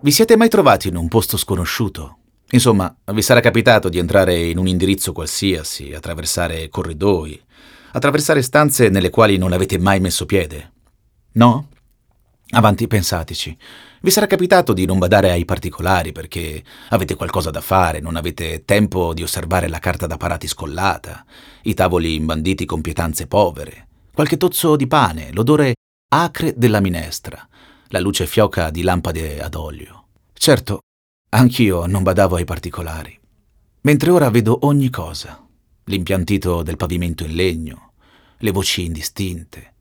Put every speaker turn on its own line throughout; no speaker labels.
Vi siete mai trovati in un posto sconosciuto? Insomma, vi sarà capitato di entrare in un indirizzo qualsiasi, attraversare corridoi, attraversare stanze nelle quali non avete mai messo piede? No? Avanti, pensateci. Vi sarà capitato di non badare ai particolari perché avete qualcosa da fare, non avete tempo di osservare la carta da parati scollata, i tavoli imbanditi con pietanze povere, qualche tozzo di pane, l'odore acre della minestra, la luce fioca di lampade ad olio. Certo, anch'io non badavo ai particolari, mentre ora vedo ogni cosa, l'impiantito del pavimento in legno, le voci indistinte,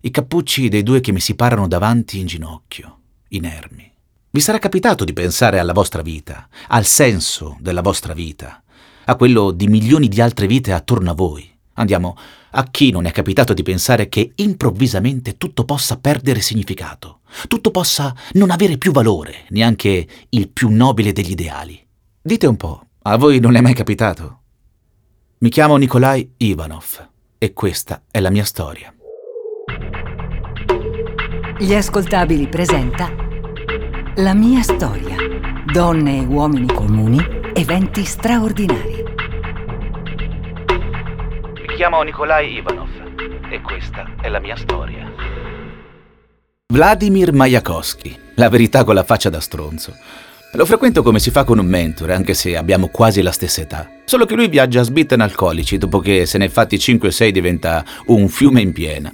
i cappucci dei due che mi si parano davanti in ginocchio, inermi. Vi sarà capitato di pensare alla vostra vita, al senso della vostra vita, a quello di milioni di altre vite attorno a voi. Andiamo, a chi non è capitato di pensare che improvvisamente tutto possa perdere significato, tutto possa non avere più valore, neanche il più nobile degli ideali? Dite un po', a voi non è mai capitato? Mi chiamo Nikolai Ivanov e questa è la mia storia.
Gli ascoltabili presenta La mia storia. Donne e uomini comuni, eventi straordinari.
Mi chiamo Nikolai Ivanov e questa è la mia storia. Vladimir Majakowski, la verità con la faccia da stronzo. Lo frequento come si fa con un mentore, anche se abbiamo quasi la stessa età. Solo che lui viaggia a sbitten alcolici, dopo che se ne è fatti 5 o 6 diventa un fiume in piena.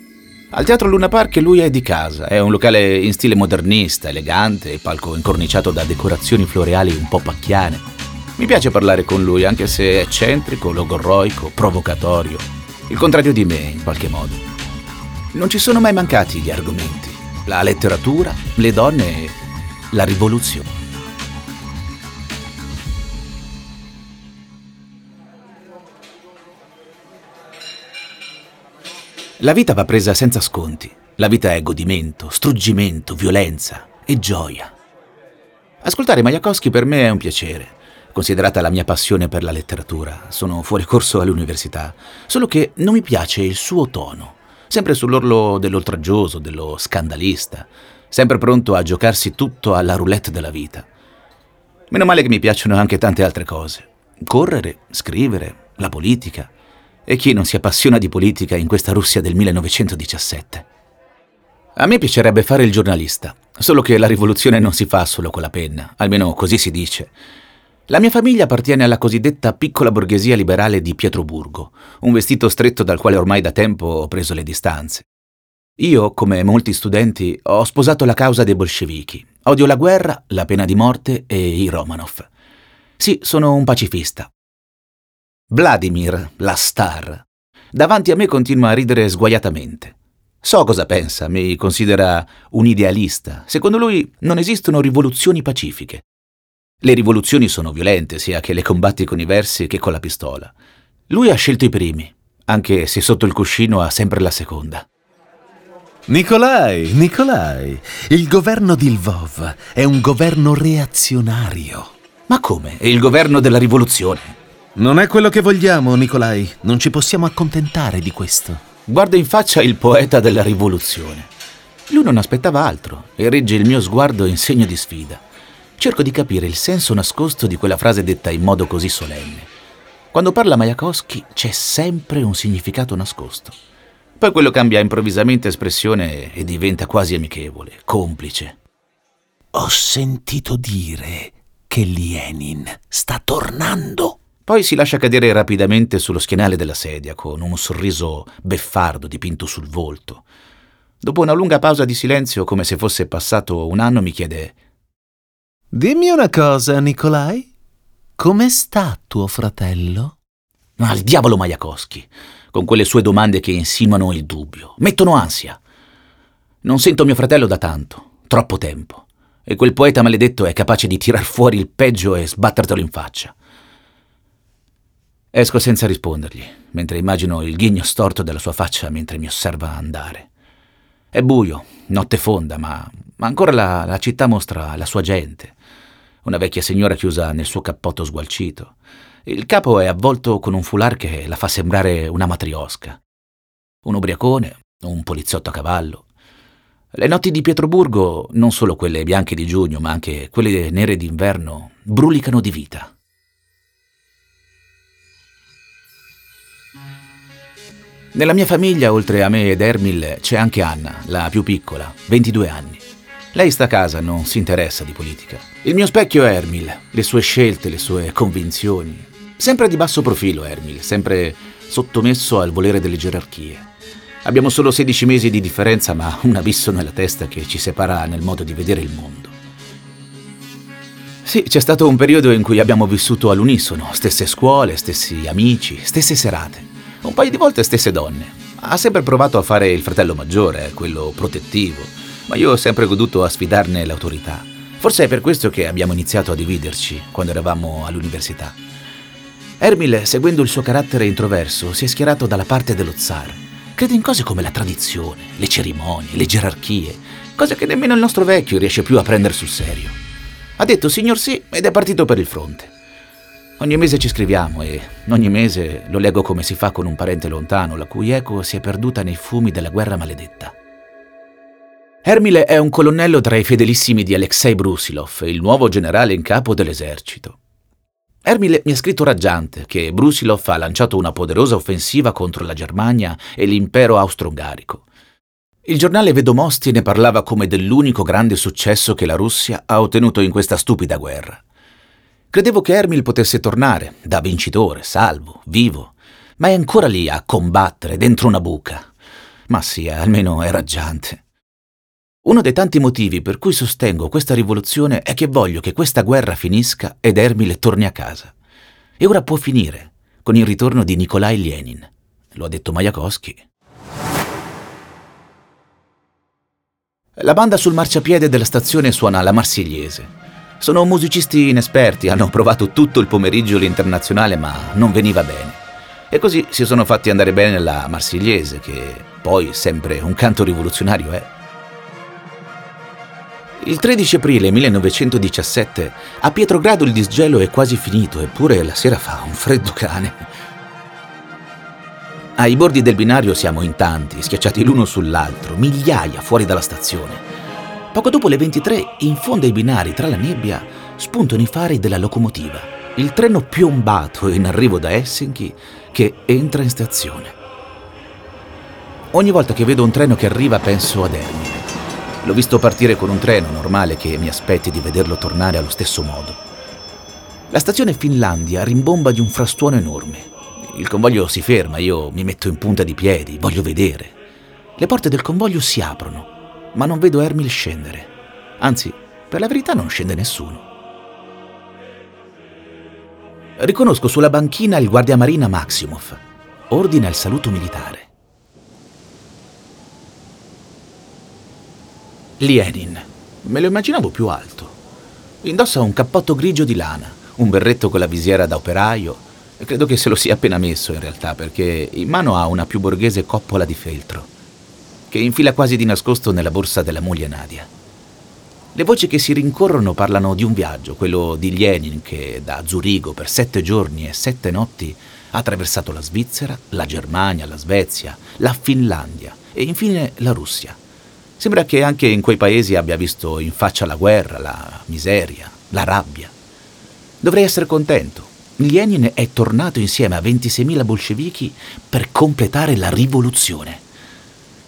Al Teatro Luna Park lui è di casa, è un locale in stile modernista, elegante, palco incorniciato da decorazioni floreali un po' pacchiane. Mi piace parlare con lui, anche se è eccentrico, logorroico, provocatorio. Il contrario di me, in qualche modo. Non ci sono mai mancati gli argomenti. La letteratura, le donne e la rivoluzione. La vita va presa senza sconti. La vita è godimento, struggimento, violenza e gioia. Ascoltare Majakowski per me è un piacere, considerata la mia passione per la letteratura. Sono fuori corso all'università, solo che non mi piace il suo tono, sempre sull'orlo dell'oltraggioso, dello scandalista, sempre pronto a giocarsi tutto alla roulette della vita. Meno male che mi piacciono anche tante altre cose. Correre, scrivere, la politica, e chi non si appassiona di politica in questa Russia del 1917? A me piacerebbe fare il giornalista, solo che la rivoluzione non si fa solo con la penna, almeno così si dice. La mia famiglia appartiene alla cosiddetta piccola borghesia liberale di Pietroburgo, un vestito stretto dal quale ormai da tempo ho preso le distanze. Io, come molti studenti, ho sposato la causa dei bolscevichi. Odio la guerra, la pena di morte e i Romanov. Sì, sono un pacifista, Vladimir, la star, davanti a me continua a ridere sguaiatamente. So cosa pensa, mi considera un idealista. Secondo lui non esistono rivoluzioni pacifiche. Le rivoluzioni sono violente, sia che le combatti con i versi che con la pistola. Lui ha scelto i primi, anche se sotto il cuscino ha sempre la seconda.
Nicolai, Nicolai, il governo di Lvov è un governo reazionario.
Ma come? È il governo della rivoluzione.
Non è quello che vogliamo, Nicolai. Non ci possiamo accontentare di questo.
Guardo in faccia il poeta della rivoluzione. Lui non aspettava altro e regge il mio sguardo in segno di sfida. Cerco di capire il senso nascosto di quella frase detta in modo così solenne. Quando parla Majakowski c'è sempre un significato nascosto. Poi quello cambia improvvisamente espressione e diventa quasi amichevole, complice.
Ho sentito dire che Lenin sta tornando.
Poi si lascia cadere rapidamente sullo schienale della sedia, con un sorriso beffardo dipinto sul volto. Dopo una lunga pausa di silenzio, come se fosse passato un anno, mi chiede
Dimmi una cosa, Nicolai. Come sta tuo fratello?
Al diavolo Majakowski, con quelle sue domande che insinuano il dubbio, mettono ansia. Non sento mio fratello da tanto, troppo tempo, e quel poeta maledetto è capace di tirar fuori il peggio e sbattertelo in faccia. Esco senza rispondergli, mentre immagino il ghigno storto della sua faccia mentre mi osserva andare. È buio, notte fonda, ma, ma ancora la, la città mostra la sua gente. Una vecchia signora chiusa nel suo cappotto sgualcito. Il capo è avvolto con un foulard che la fa sembrare una matriosca. Un ubriacone, un poliziotto a cavallo. Le notti di Pietroburgo, non solo quelle bianche di giugno, ma anche quelle nere d'inverno, brulicano di vita. Nella mia famiglia, oltre a me ed Ermil, c'è anche Anna, la più piccola, 22 anni. Lei sta a casa, non si interessa di politica. Il mio specchio è Ermil, le sue scelte, le sue convinzioni. Sempre di basso profilo Ermil, sempre sottomesso al volere delle gerarchie. Abbiamo solo 16 mesi di differenza, ma un abisso nella testa che ci separa nel modo di vedere il mondo. Sì, c'è stato un periodo in cui abbiamo vissuto all'unisono, stesse scuole, stessi amici, stesse serate, un paio di volte stesse donne. Ha sempre provato a fare il fratello maggiore, quello protettivo, ma io ho sempre goduto a sfidarne l'autorità. Forse è per questo che abbiamo iniziato a dividerci quando eravamo all'università. Ermil, seguendo il suo carattere introverso, si è schierato dalla parte dello zar. Crede in cose come la tradizione, le cerimonie, le gerarchie, cose che nemmeno il nostro vecchio riesce più a prendere sul serio. Ha detto signor sì ed è partito per il fronte. Ogni mese ci scriviamo e ogni mese lo leggo come si fa con un parente lontano, la cui eco si è perduta nei fumi della guerra maledetta. Ermile è un colonnello tra i fedelissimi di Alexei Brusilov, il nuovo generale in capo dell'esercito. Ermile mi ha scritto raggiante che Brusilov ha lanciato una poderosa offensiva contro la Germania e l'impero austro-ungarico. Il giornale Vedomosti ne parlava come dell'unico grande successo che la Russia ha ottenuto in questa stupida guerra. Credevo che Ermil potesse tornare, da vincitore, salvo, vivo, ma è ancora lì a combattere dentro una buca. Ma sì, almeno è raggiante. Uno dei tanti motivi per cui sostengo questa rivoluzione è che voglio che questa guerra finisca ed Ermile torni a casa. E ora può finire, con il ritorno di Nikolai Lenin. Lo ha detto Majakowski. La banda sul marciapiede della stazione suona la marsigliese. Sono musicisti inesperti, hanno provato tutto il pomeriggio l'internazionale ma non veniva bene. E così si sono fatti andare bene la marsigliese, che poi sempre un canto rivoluzionario è. Il 13 aprile 1917 a Pietrogrado il disgelo è quasi finito, eppure la sera fa un freddo cane. Ai bordi del binario siamo in tanti, schiacciati l'uno sull'altro, migliaia fuori dalla stazione. Poco dopo le 23, in fondo ai binari, tra la nebbia, spuntano i fari della locomotiva. Il treno piombato in arrivo da Helsinki che entra in stazione. Ogni volta che vedo un treno che arriva penso ad Ermine. L'ho visto partire con un treno, normale che mi aspetti di vederlo tornare allo stesso modo. La stazione Finlandia rimbomba di un frastuono enorme. Il convoglio si ferma, io mi metto in punta di piedi, voglio vedere. Le porte del convoglio si aprono, ma non vedo Ermil scendere. Anzi, per la verità non scende nessuno. Riconosco sulla banchina il guardiamarina Maximov. Ordina il saluto militare. Lienin. Me lo immaginavo più alto. Indossa un cappotto grigio di lana, un berretto con la visiera da operaio e credo che se lo sia appena messo in realtà perché in mano ha una più borghese coppola di feltro che infila quasi di nascosto nella borsa della moglie Nadia. Le voci che si rincorrono parlano di un viaggio, quello di Lenin che da Zurigo per sette giorni e sette notti ha attraversato la Svizzera, la Germania, la Svezia, la Finlandia e infine la Russia Sembra che anche in quei paesi abbia visto in faccia la guerra, la miseria, la rabbia. Dovrei essere contento. Lenin è tornato insieme a 26.000 bolscevichi per completare la rivoluzione.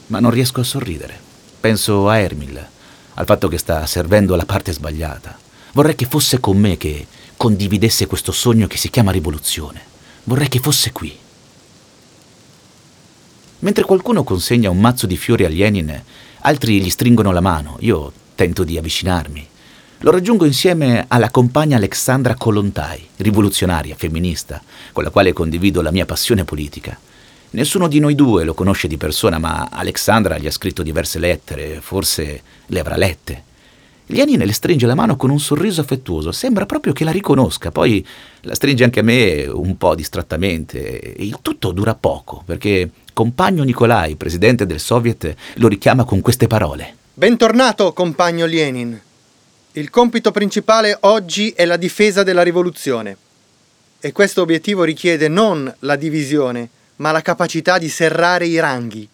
Ma non riesco a sorridere. Penso a Ermil, al fatto che sta servendo la parte sbagliata. Vorrei che fosse con me che condividesse questo sogno che si chiama rivoluzione. Vorrei che fosse qui. Mentre qualcuno consegna un mazzo di fiori a Lenin, altri gli stringono la mano, io tento di avvicinarmi. Lo raggiungo insieme alla compagna Alexandra Kolontai, rivoluzionaria, femminista, con la quale condivido la mia passione politica. Nessuno di noi due lo conosce di persona, ma Alexandra gli ha scritto diverse lettere, forse le avrà lette. Lianine le stringe la mano con un sorriso affettuoso, sembra proprio che la riconosca, poi la stringe anche a me un po' distrattamente. Il tutto dura poco, perché compagno Nikolai, presidente del Soviet, lo richiama con queste parole.
Bentornato, compagno Lenin. Il compito principale oggi è la difesa della rivoluzione. E questo obiettivo richiede non la divisione, ma la capacità di serrare i ranghi.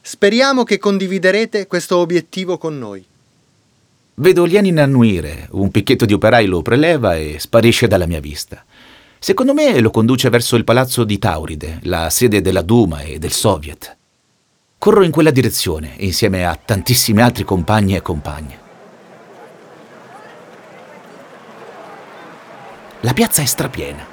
Speriamo che condividerete questo obiettivo con noi.
Vedo Lenin annuire, un picchetto di operai lo preleva e sparisce dalla mia vista. Secondo me lo conduce verso il palazzo di Tauride, la sede della Duma e del Soviet. Corro in quella direzione, insieme a tantissimi altri compagni e compagne. La piazza è strapiena.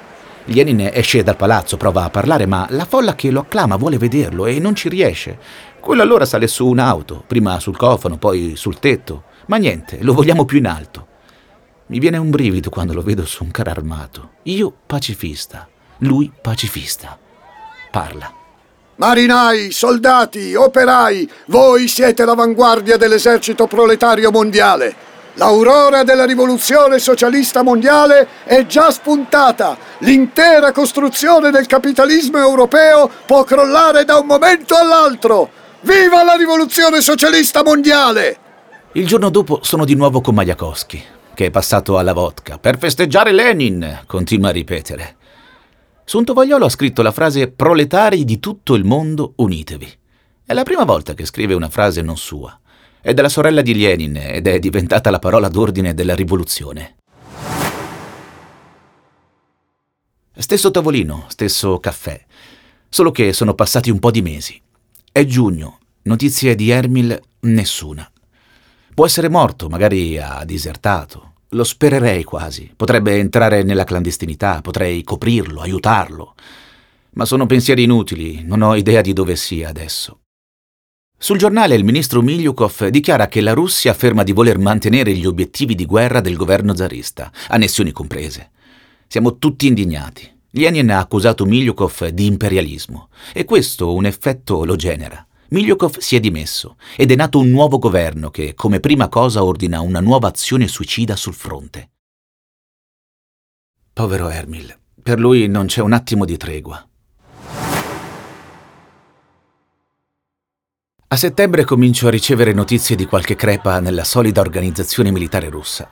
Lenin esce dal palazzo, prova a parlare, ma la folla che lo acclama vuole vederlo e non ci riesce. Quello allora sale su un'auto, prima sul cofano, poi sul tetto. Ma niente, lo vogliamo più in alto. Mi viene un brivido quando lo vedo su un carro armato. Io pacifista, lui pacifista. Parla.
Marinai, soldati, operai, voi siete l'avanguardia dell'esercito proletario mondiale. L'aurora della rivoluzione socialista mondiale è già spuntata. L'intera costruzione del capitalismo europeo può crollare da un momento all'altro. Viva la rivoluzione socialista mondiale!
Il giorno dopo sono di nuovo con Majakowski che è passato alla vodka. Per festeggiare Lenin, continua a ripetere. Su un tovagliolo ha scritto la frase Proletari di tutto il mondo, unitevi. È la prima volta che scrive una frase non sua. È della sorella di Lenin ed è diventata la parola d'ordine della rivoluzione. Stesso tavolino, stesso caffè, solo che sono passati un po' di mesi. È giugno, notizie di Ermil nessuna. Può essere morto, magari ha disertato. Lo spererei quasi. Potrebbe entrare nella clandestinità, potrei coprirlo, aiutarlo. Ma sono pensieri inutili, non ho idea di dove sia adesso. Sul giornale il ministro Milyukov dichiara che la Russia afferma di voler mantenere gli obiettivi di guerra del governo zarista, annessioni comprese. Siamo tutti indignati. Lenin ha accusato Milyukov di imperialismo e questo un effetto lo genera. Milyukov si è dimesso ed è nato un nuovo governo che, come prima cosa, ordina una nuova azione suicida sul fronte. Povero Ermil, per lui non c'è un attimo di tregua. A settembre comincio a ricevere notizie di qualche crepa nella solida organizzazione militare russa.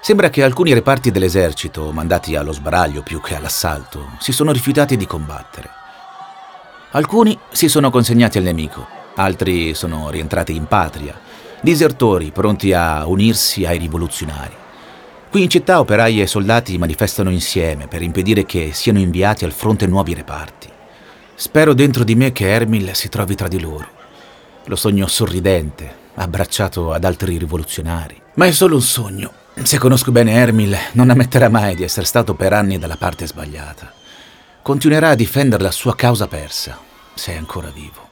Sembra che alcuni reparti dell'esercito, mandati allo sbaraglio più che all'assalto, si sono rifiutati di combattere. Alcuni si sono consegnati al nemico, altri sono rientrati in patria, disertori pronti a unirsi ai rivoluzionari. Qui in città operai e soldati manifestano insieme per impedire che siano inviati al fronte nuovi reparti. Spero dentro di me che Ermil si trovi tra di loro. Lo sogno sorridente, abbracciato ad altri rivoluzionari. Ma è solo un sogno. Se conosco bene Ermil, non ammetterà mai di essere stato per anni dalla parte sbagliata. Continuerà a difendere la sua causa persa sei ancora vivo.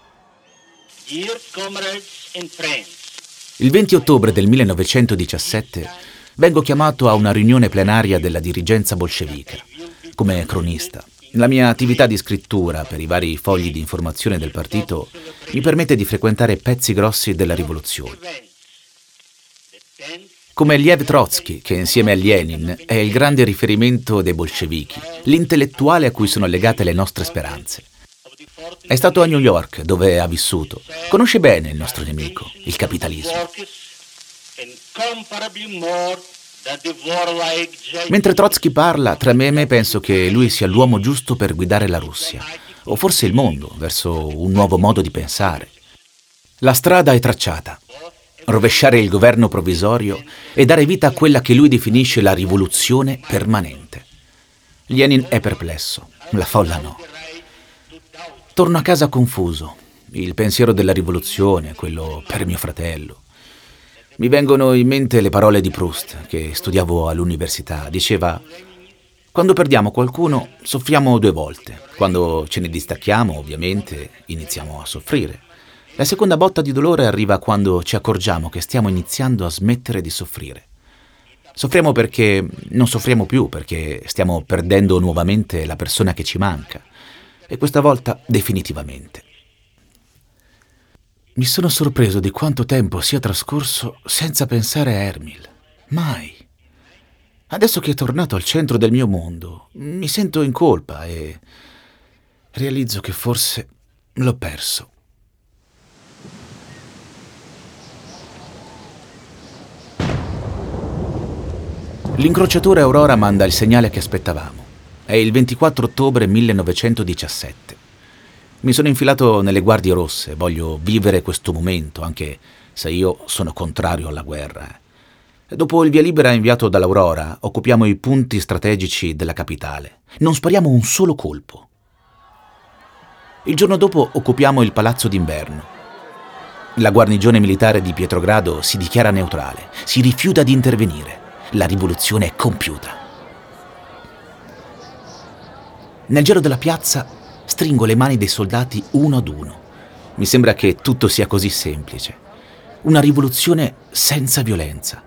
Il 20 ottobre del 1917 vengo chiamato a una riunione plenaria della dirigenza bolscevica, come cronista. La mia attività di scrittura per i vari fogli di informazione del partito mi permette di frequentare pezzi grossi della rivoluzione. Come Liev Trotsky, che insieme a Lenin è il grande riferimento dei bolscevichi, l'intellettuale a cui sono legate le nostre speranze. È stato a New York dove ha vissuto. Conosce bene il nostro nemico, il capitalismo. Mentre Trotsky parla, tra me e me penso che lui sia l'uomo giusto per guidare la Russia, o forse il mondo, verso un nuovo modo di pensare. La strada è tracciata. Rovesciare il governo provvisorio e dare vita a quella che lui definisce la rivoluzione permanente. Lenin è perplesso, la folla no. Torno a casa confuso. Il pensiero della rivoluzione, quello per mio fratello. Mi vengono in mente le parole di Proust, che studiavo all'università. Diceva, quando perdiamo qualcuno, soffriamo due volte. Quando ce ne distacchiamo, ovviamente, iniziamo a soffrire. La seconda botta di dolore arriva quando ci accorgiamo che stiamo iniziando a smettere di soffrire. Soffriamo perché non soffriamo più, perché stiamo perdendo nuovamente la persona che ci manca e questa volta definitivamente. Mi sono sorpreso di quanto tempo sia trascorso senza pensare a Ermil. Mai. Adesso che è tornato al centro del mio mondo, mi sento in colpa e realizzo che forse l'ho perso. L'incrociatore Aurora manda il segnale che aspettavamo. È il 24 ottobre 1917. Mi sono infilato nelle guardie rosse, voglio vivere questo momento, anche se io sono contrario alla guerra. Dopo il via libera inviato dall'Aurora, occupiamo i punti strategici della capitale. Non spariamo un solo colpo. Il giorno dopo occupiamo il palazzo d'inverno. La guarnigione militare di Pietrogrado si dichiara neutrale, si rifiuta di intervenire. La rivoluzione è compiuta. Nel giro della piazza stringo le mani dei soldati uno ad uno. Mi sembra che tutto sia così semplice. Una rivoluzione senza violenza.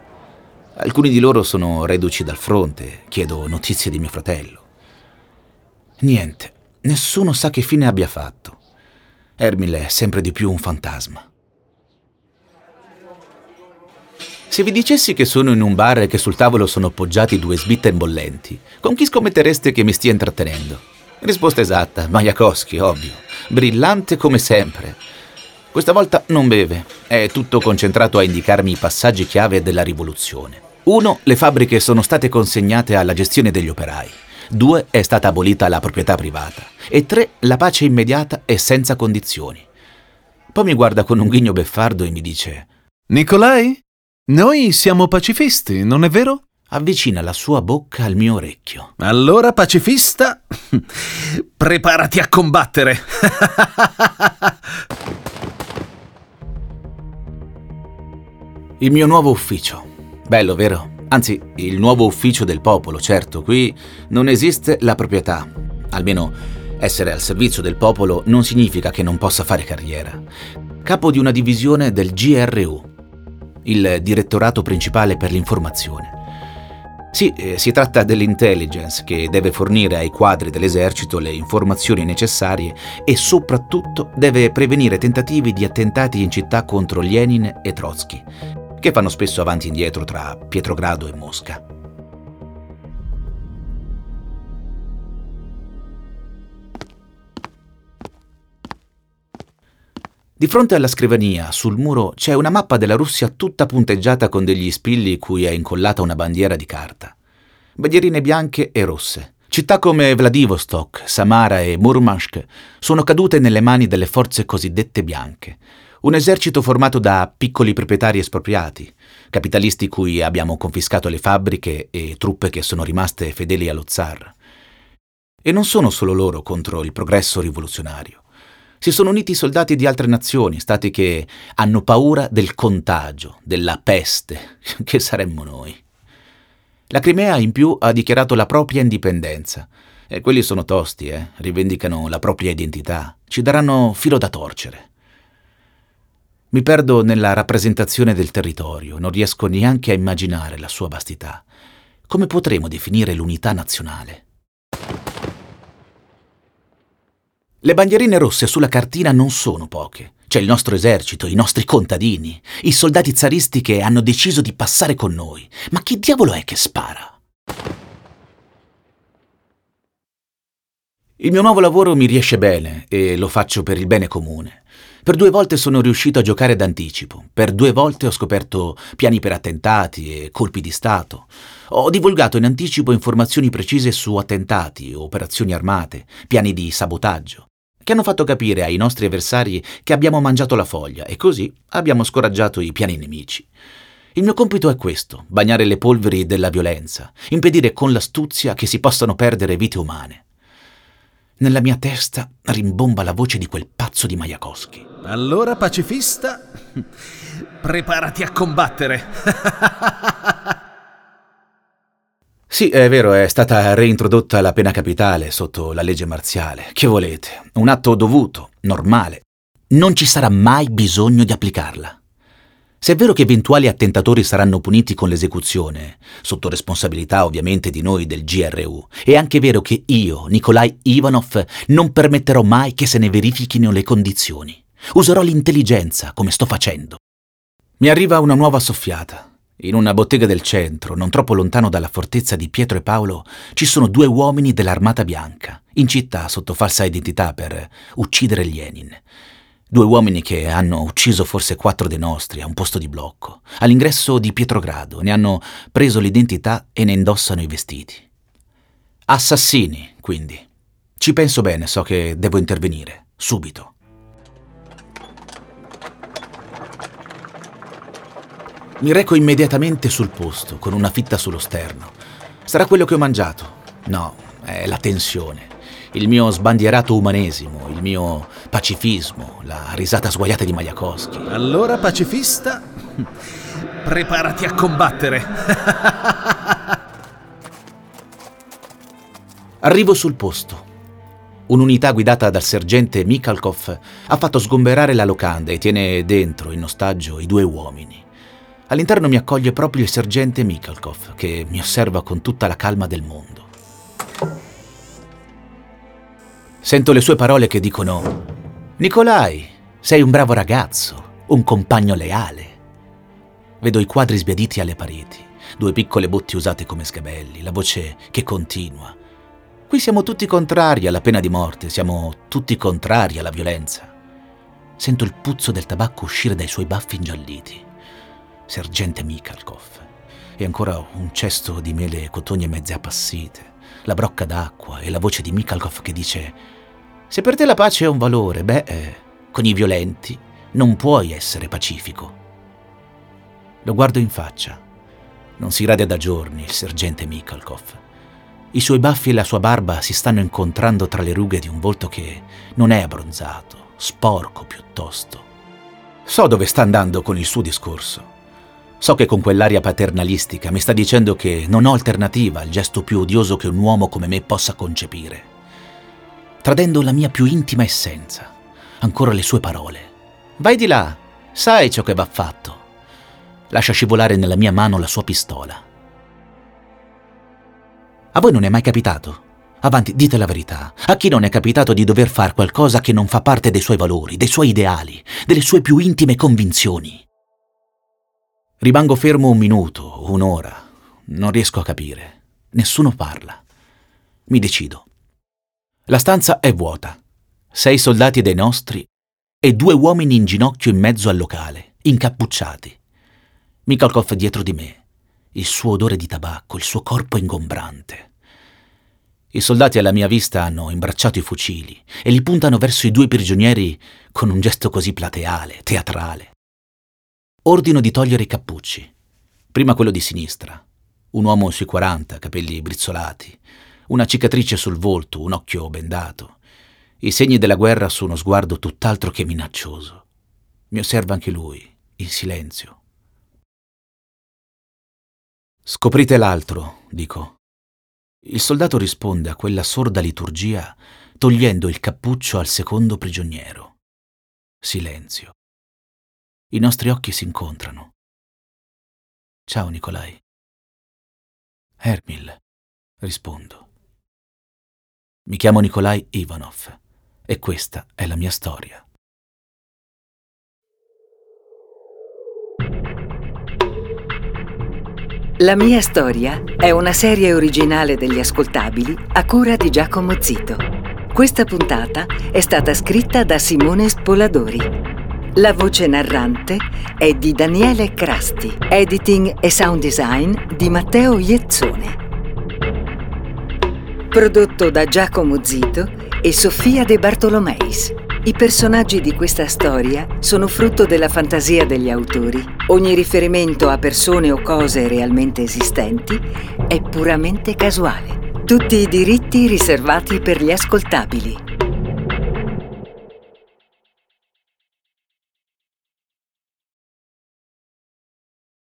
Alcuni di loro sono reduci dal fronte, chiedo notizie di mio fratello. Niente, nessuno sa che fine abbia fatto. Ermile è sempre di più un fantasma. Se vi dicessi che sono in un bar e che sul tavolo sono appoggiati due sbitte bollenti, con chi scommettereste che mi stia intrattenendo? Risposta esatta, Majakowski, ovvio. Brillante come sempre. Questa volta non beve, è tutto concentrato a indicarmi i passaggi chiave della rivoluzione. Uno, le fabbriche sono state consegnate alla gestione degli operai. Due, è stata abolita la proprietà privata. E tre, la pace immediata e senza condizioni. Poi mi guarda con un ghigno beffardo e mi dice:
Nicolai? Noi siamo pacifisti, non è vero?
Avvicina la sua bocca al mio orecchio.
Allora, pacifista, preparati a combattere.
Il mio nuovo ufficio. Bello, vero? Anzi, il nuovo ufficio del popolo, certo. Qui non esiste la proprietà. Almeno essere al servizio del popolo non significa che non possa fare carriera. Capo di una divisione del GRU, il direttorato principale per l'informazione. Sì, eh, si tratta dell'intelligence che deve fornire ai quadri dell'esercito le informazioni necessarie e soprattutto deve prevenire tentativi di attentati in città contro Lenin e Trotsky, che fanno spesso avanti e indietro tra Pietrogrado e Mosca. Di fronte alla scrivania, sul muro, c'è una mappa della Russia tutta punteggiata con degli spilli cui è incollata una bandiera di carta. Bandierine bianche e rosse. Città come Vladivostok, Samara e Murmansk sono cadute nelle mani delle forze cosiddette bianche. Un esercito formato da piccoli proprietari espropriati, capitalisti cui abbiamo confiscato le fabbriche e truppe che sono rimaste fedeli allo zar. E non sono solo loro contro il progresso rivoluzionario. Si sono uniti soldati di altre nazioni, stati che hanno paura del contagio, della peste, che saremmo noi. La Crimea in più ha dichiarato la propria indipendenza. E quelli sono tosti, eh? rivendicano la propria identità, ci daranno filo da torcere. Mi perdo nella rappresentazione del territorio, non riesco neanche a immaginare la sua vastità. Come potremo definire l'unità nazionale? Le bandierine rosse sulla cartina non sono poche. C'è il nostro esercito, i nostri contadini, i soldati zaristi che hanno deciso di passare con noi. Ma chi diavolo è che spara? Il mio nuovo lavoro mi riesce bene e lo faccio per il bene comune. Per due volte sono riuscito a giocare d'anticipo, per due volte ho scoperto piani per attentati e colpi di Stato. Ho divulgato in anticipo informazioni precise su attentati, operazioni armate, piani di sabotaggio che hanno fatto capire ai nostri avversari che abbiamo mangiato la foglia e così abbiamo scoraggiato i piani nemici. Il mio compito è questo, bagnare le polveri della violenza, impedire con l'astuzia che si possano perdere vite umane. Nella mia testa rimbomba la voce di quel pazzo di Majakowski.
Allora, pacifista, preparati a combattere.
Sì, è vero, è stata reintrodotta la pena capitale sotto la legge marziale. Che volete? Un atto dovuto, normale. Non ci sarà mai bisogno di applicarla. Se è vero che eventuali attentatori saranno puniti con l'esecuzione, sotto responsabilità ovviamente di noi del GRU, è anche vero che io, Nikolai Ivanov, non permetterò mai che se ne verifichino le condizioni. Userò l'intelligenza, come sto facendo. Mi arriva una nuova soffiata. In una bottega del centro, non troppo lontano dalla fortezza di Pietro e Paolo, ci sono due uomini dell'Armata Bianca, in città sotto falsa identità per uccidere Lenin. Due uomini che hanno ucciso forse quattro dei nostri a un posto di blocco. All'ingresso di Pietrogrado ne hanno preso l'identità e ne indossano i vestiti. Assassini, quindi. Ci penso bene, so che devo intervenire. subito. Mi reco immediatamente sul posto, con una fitta sullo sterno. Sarà quello che ho mangiato? No, è la tensione. Il mio sbandierato umanesimo, il mio pacifismo, la risata sguaiata di Magliakowski.
Allora, pacifista, preparati a combattere.
Arrivo sul posto. Un'unità guidata dal sergente Mikhalkov ha fatto sgomberare la locanda e tiene dentro, in ostaggio, i due uomini. All'interno mi accoglie proprio il sergente Mikhalkov, che mi osserva con tutta la calma del mondo. Sento le sue parole che dicono: Nicolai, sei un bravo ragazzo, un compagno leale. Vedo i quadri sbiaditi alle pareti, due piccole botti usate come sgabelli, la voce che continua. Qui siamo tutti contrari alla pena di morte, siamo tutti contrari alla violenza. Sento il puzzo del tabacco uscire dai suoi baffi ingialliti. Sergente Mikhalkov. E ancora un cesto di mele e cotogne mezze appassite, la brocca d'acqua e la voce di Mikhalkov che dice: Se per te la pace è un valore, beh, eh, con i violenti non puoi essere pacifico. Lo guardo in faccia. Non si rade da giorni il sergente Mikhalkov. I suoi baffi e la sua barba si stanno incontrando tra le rughe di un volto che non è abbronzato, sporco piuttosto. So dove sta andando con il suo discorso. So che con quell'aria paternalistica mi sta dicendo che non ho alternativa al gesto più odioso che un uomo come me possa concepire. Tradendo la mia più intima essenza. Ancora le sue parole. Vai di là, sai ciò che va fatto. Lascia scivolare nella mia mano la sua pistola. A voi non è mai capitato? Avanti, dite la verità. A chi non è capitato di dover fare qualcosa che non fa parte dei suoi valori, dei suoi ideali, delle sue più intime convinzioni? Rimango fermo un minuto, un'ora. Non riesco a capire. Nessuno parla. Mi decido. La stanza è vuota. Sei soldati dei nostri e due uomini in ginocchio in mezzo al locale, incappucciati. Mikhalkov dietro di me, il suo odore di tabacco, il suo corpo ingombrante. I soldati alla mia vista hanno imbracciato i fucili e li puntano verso i due prigionieri con un gesto così plateale, teatrale. Ordino di togliere i cappucci. Prima quello di sinistra. Un uomo sui 40, capelli brizzolati, una cicatrice sul volto, un occhio bendato. I segni della guerra su uno sguardo tutt'altro che minaccioso. Mi osserva anche lui, in silenzio. Scoprite l'altro, dico. Il soldato risponde a quella sorda liturgia togliendo il cappuccio al secondo prigioniero. Silenzio. I nostri occhi si incontrano. Ciao Nicolai. Hermil, rispondo. Mi chiamo Nikolai Ivanov e questa è la mia storia.
La mia storia è una serie originale degli ascoltabili a cura di Giacomo Zito. Questa puntata è stata scritta da Simone Spoladori. La voce narrante è di Daniele Crasti, editing e sound design di Matteo Iezzone. Prodotto da Giacomo Zito e Sofia De Bartolomeis. I personaggi di questa storia sono frutto della fantasia degli autori. Ogni riferimento a persone o cose realmente esistenti è puramente casuale. Tutti i diritti riservati per gli ascoltabili.